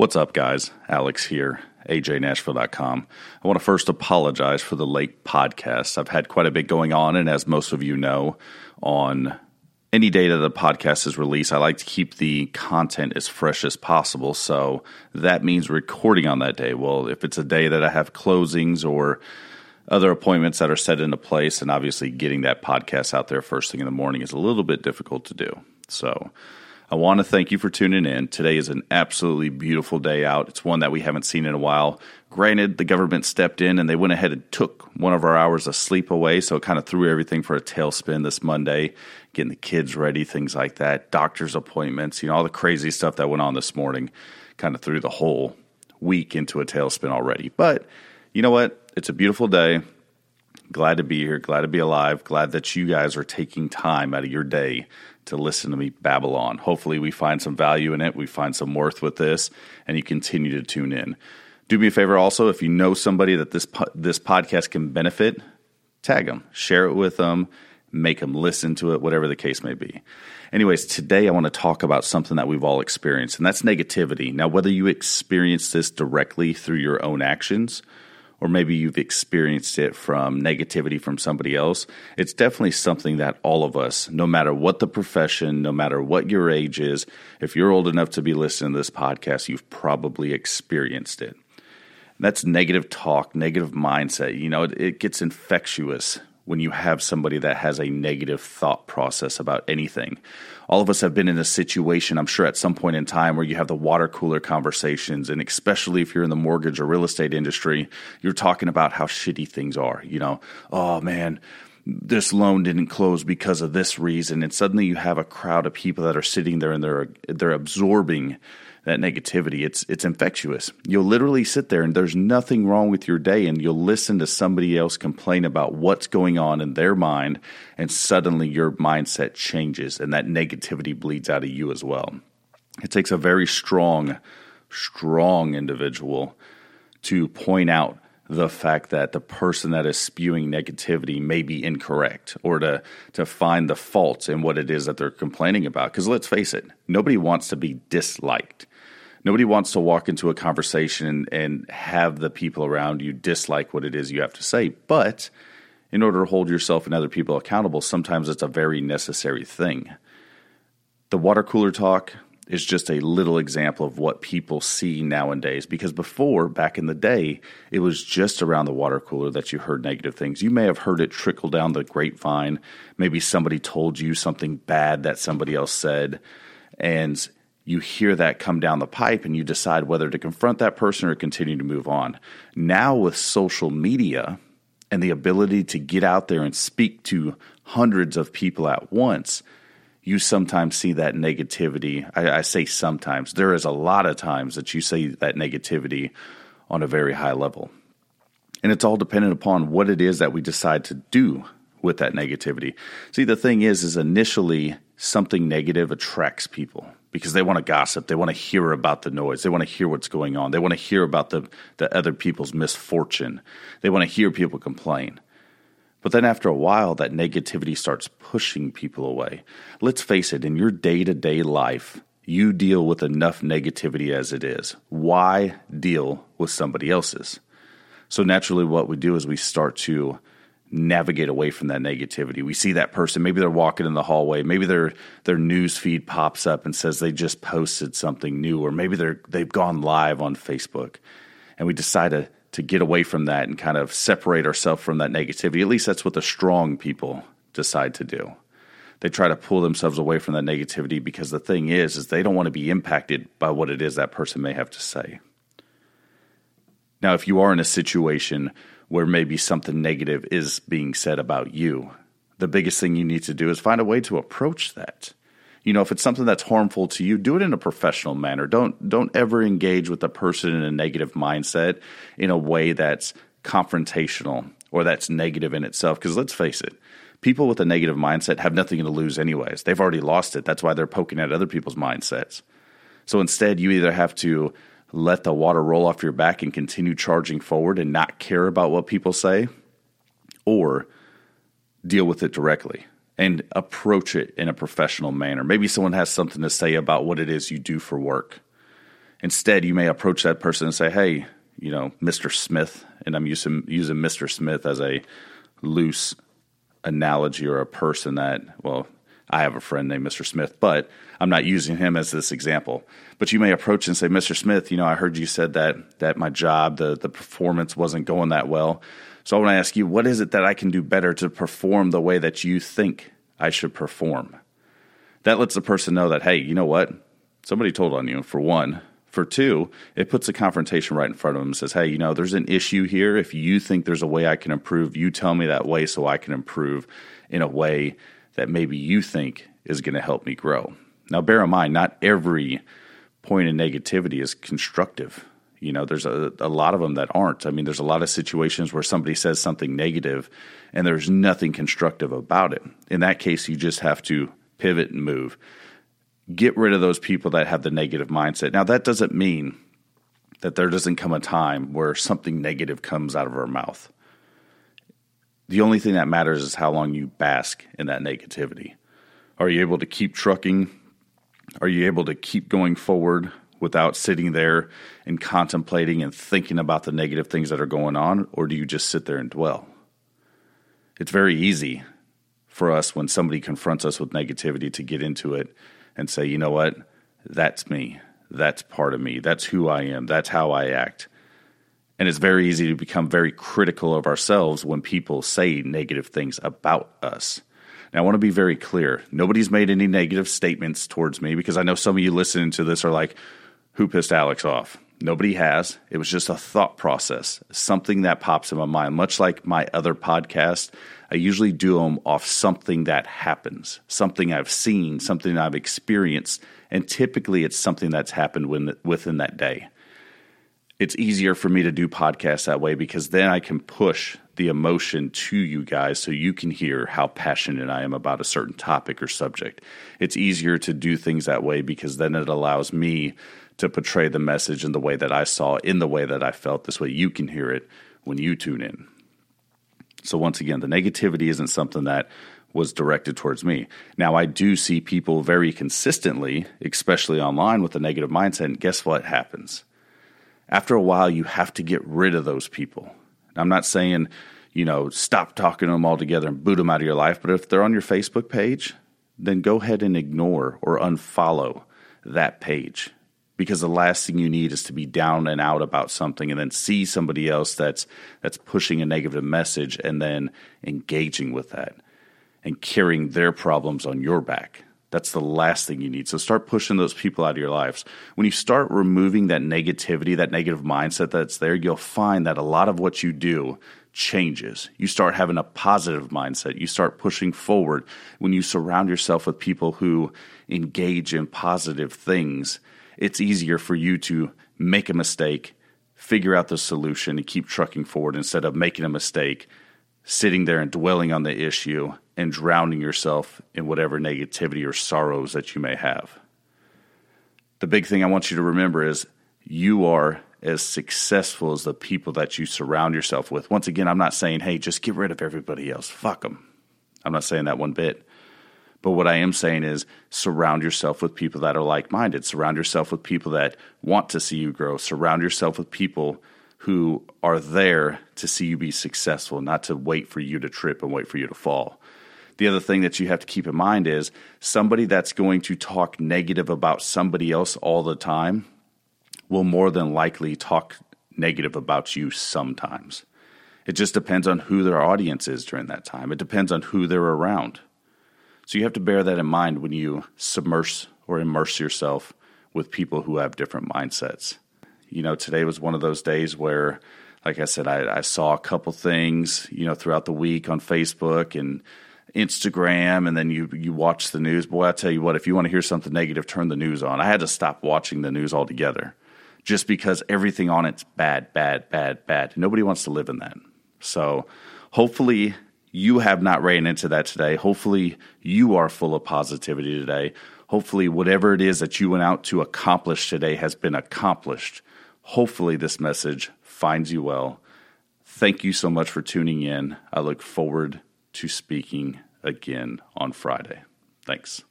What's up, guys? Alex here, ajnashville.com. I want to first apologize for the late podcast. I've had quite a bit going on, and as most of you know, on any day that the podcast is released, I like to keep the content as fresh as possible. So that means recording on that day. Well, if it's a day that I have closings or other appointments that are set into place, and obviously getting that podcast out there first thing in the morning is a little bit difficult to do. So I want to thank you for tuning in. Today is an absolutely beautiful day out. It's one that we haven't seen in a while. Granted, the government stepped in and they went ahead and took one of our hours of sleep away, so it kind of threw everything for a tailspin this Monday, getting the kids ready, things like that, doctor's appointments, you know, all the crazy stuff that went on this morning kind of threw the whole week into a tailspin already. But you know what? It's a beautiful day. Glad to be here, glad to be alive, glad that you guys are taking time out of your day to listen to me babble on. Hopefully, we find some value in it, we find some worth with this, and you continue to tune in. Do me a favor also, if you know somebody that this this podcast can benefit, tag them, share it with them, make them listen to it, whatever the case may be. Anyways, today I want to talk about something that we've all experienced, and that's negativity. Now, whether you experience this directly through your own actions or maybe you've experienced it from negativity from somebody else, it's definitely something that all of us, no matter what the profession, no matter what your age is, if you're old enough to be listening to this podcast, you've probably experienced it. That's negative talk, negative mindset. You know, it, it gets infectious when you have somebody that has a negative thought process about anything. All of us have been in a situation, I'm sure, at some point in time where you have the water cooler conversations. And especially if you're in the mortgage or real estate industry, you're talking about how shitty things are. You know, oh man, this loan didn't close because of this reason. And suddenly you have a crowd of people that are sitting there and they're, they're absorbing that negativity. It's it's infectious. You'll literally sit there and there's nothing wrong with your day and you'll listen to somebody else complain about what's going on in their mind and suddenly your mindset changes and that negativity bleeds out of you as well. It takes a very strong strong individual to point out the fact that the person that is spewing negativity may be incorrect or to to find the faults in what it is that they're complaining about because let's face it nobody wants to be disliked nobody wants to walk into a conversation and, have the people around you dislike what it is you have to say. But in order to hold yourself and other people accountable, sometimes it's a very necessary thing. The water cooler talk is just a little example of what people see nowadays because before, back in the day, it was just around the water cooler that you heard negative things. You may have heard it trickle down the grapevine. Maybe somebody told you something bad that somebody else said. And you hear that come down the pipe and you decide whether to confront that person or continue to move on. Now, with social media and the ability to get out there and speak to hundreds of people at once, you sometimes see that negativity. I, I, say sometimes, there is a lot of times that you see that negativity on a very high level. And it's all dependent upon what it is that we decide to do with that negativity. See, the thing is, is initially something negative attracts people because they want to gossip. They want to hear about the noise. They want to hear what's going on. They want to hear about the, the other people's misfortune. They want to hear people complain. But then after a while, that negativity starts pushing people away. Let's face it, in your day to day life, you deal with enough negativity as it is. Why deal with somebody else's? So naturally, what we do is we start to navigate away from that negativity. We see that person, maybe they're walking in the hallway, maybe their their news feed pops up and says they just posted something new, or maybe they're they've gone live on Facebook. And we decide to, to get away from that and kind of separate ourselves from that negativity. At least that's what the strong people decide to do. They try to pull themselves away from that negativity because the thing is is they don't want to be impacted by what it is that person may have to say. Now, if you are in a situation where maybe something negative is being said about you. The biggest thing you need to do is find a way to approach that. You know, if it's something that's harmful to you, do it in a professional manner. Don't don't ever engage with a person in a negative mindset in a way that's confrontational or that's negative in itself because let's face it, people with a negative mindset have nothing to lose anyways. They've already lost it. That's why they're poking at other people's mindsets. So instead, you either have to let the water roll off your back and continue charging forward and not care about what people say, or deal with it directly and approach it in a professional manner. Maybe someone has something to say about what it is you do for work. Instead, you may approach that person and say, "Hey, you know, Mr. Smith," and I'm using using Mr. Smith as a loose analogy or a person that, well, I have a friend named Mr. Smith, but I'm not using him as this example. But you may approach and say, Mr. Smith, you know, I heard you said that that my job, the the performance wasn't going that well. So I want to ask you, what is it that I can do better to perform the way that you think I should perform? That lets the person know that, hey, you know what? Somebody told on you, for one. For two, it puts a confrontation right in front of them and says, hey, you know, there's an issue here. If you think there's a way I can improve, you tell me that way so I can improve in a way that maybe you think is going to help me grow. Now, bear in mind, not every point of negativity is constructive. You know, there's a, a lot of them that aren't. I mean, there's a lot of situations where somebody says something negative and there's nothing constructive about it. In that case, you just have to pivot and move get rid of those people that have the negative mindset. Now, that doesn't mean that there doesn't come a time where something negative comes out of our mouth. The only thing that matters is how long you bask in that negativity. Are you able to keep trucking? Are you able to keep going forward without sitting there and contemplating and thinking about the negative things that are going on? Or do you just sit there and dwell? It's very easy for us when somebody confronts us with negativity to get into it and say, you know what? That's me. That's part of me. That's who I am. That's how I act. And it's very easy to become very critical of ourselves when people say negative things about us. Now, I want to be very clear. Nobody's made any negative statements towards me because I know some of you listening to this are like, who pissed Alex off? Nobody has. It was just a thought process, something that pops in my mind. Much like my other podcast, I usually do them off something that happens, something I've seen, something I've experienced, and typically it's something that's happened within, within that day. It's easier for me to do podcasts that way because then I can push the emotion to you guys so you can hear how passionate I am about a certain topic or subject. It's easier to do things that way because then it allows me to portray the message in the way that I saw, in the way that I felt. This way you can hear it when you tune in. So, once again, the negativity isn't something that was directed towards me. Now, I do see people very consistently, especially online, with a negative mindset. And guess what happens? After a while, you have to get rid of those people. I'm not saying, you know, stop talking to them altogether and boot them out of your life, but if they're on your Facebook page, then go ahead and ignore or unfollow that page because the last thing you need is to be down and out about something and then see somebody else that's that's pushing a negative message and then engaging with that and carrying their problems on your back. That's the last thing you need. So start pushing those people out of your lives. When you start removing that negativity, that negative mindset that's there, you'll find that a lot of what you do changes. You start having a positive mindset. You start pushing forward. When you surround yourself with people who engage in positive things, it's easier for you to make a mistake, figure out the solution, and keep trucking forward instead of making a mistake, sitting there and dwelling on the issue and drowning yourself in whatever negativity or sorrows that you may have. The big thing I want you to remember is you are as successful as the people that you surround yourself with. Once again, I'm not saying, hey, just get rid of everybody else. Fuck them. I'm not saying that one bit. But what I am saying is surround yourself with people that are like minded. Surround yourself with people that want to see you grow. Surround yourself with people who are there to see you be successful, not to wait for you to trip and wait for you to fall. The other thing that you have to keep in mind is somebody that's going to talk negative about somebody else all the time will more than likely talk negative about you sometimes. It just depends on who their audience is during that time. It depends on who they're around. So you have to bear that in mind when you submerge or immerse yourself with people who have different mindsets. You know, today was one of those days where, like I said, I, I saw a couple things, you know, throughout the week on Facebook and Instagram, and then you you watch the news. Boy, I tell you what, if you want to hear something negative, turn the news on. I had to stop watching the news altogether, just because everything on it's bad, bad, bad, bad. Nobody wants to live in that. So, hopefully, you have not ran into that today. Hopefully, you are full of positivity today. Hopefully, whatever it is that you went out to accomplish today has been accomplished. Hopefully, this message finds you well. Thank you so much for tuning in. I look forward to speaking again on Friday. Thanks.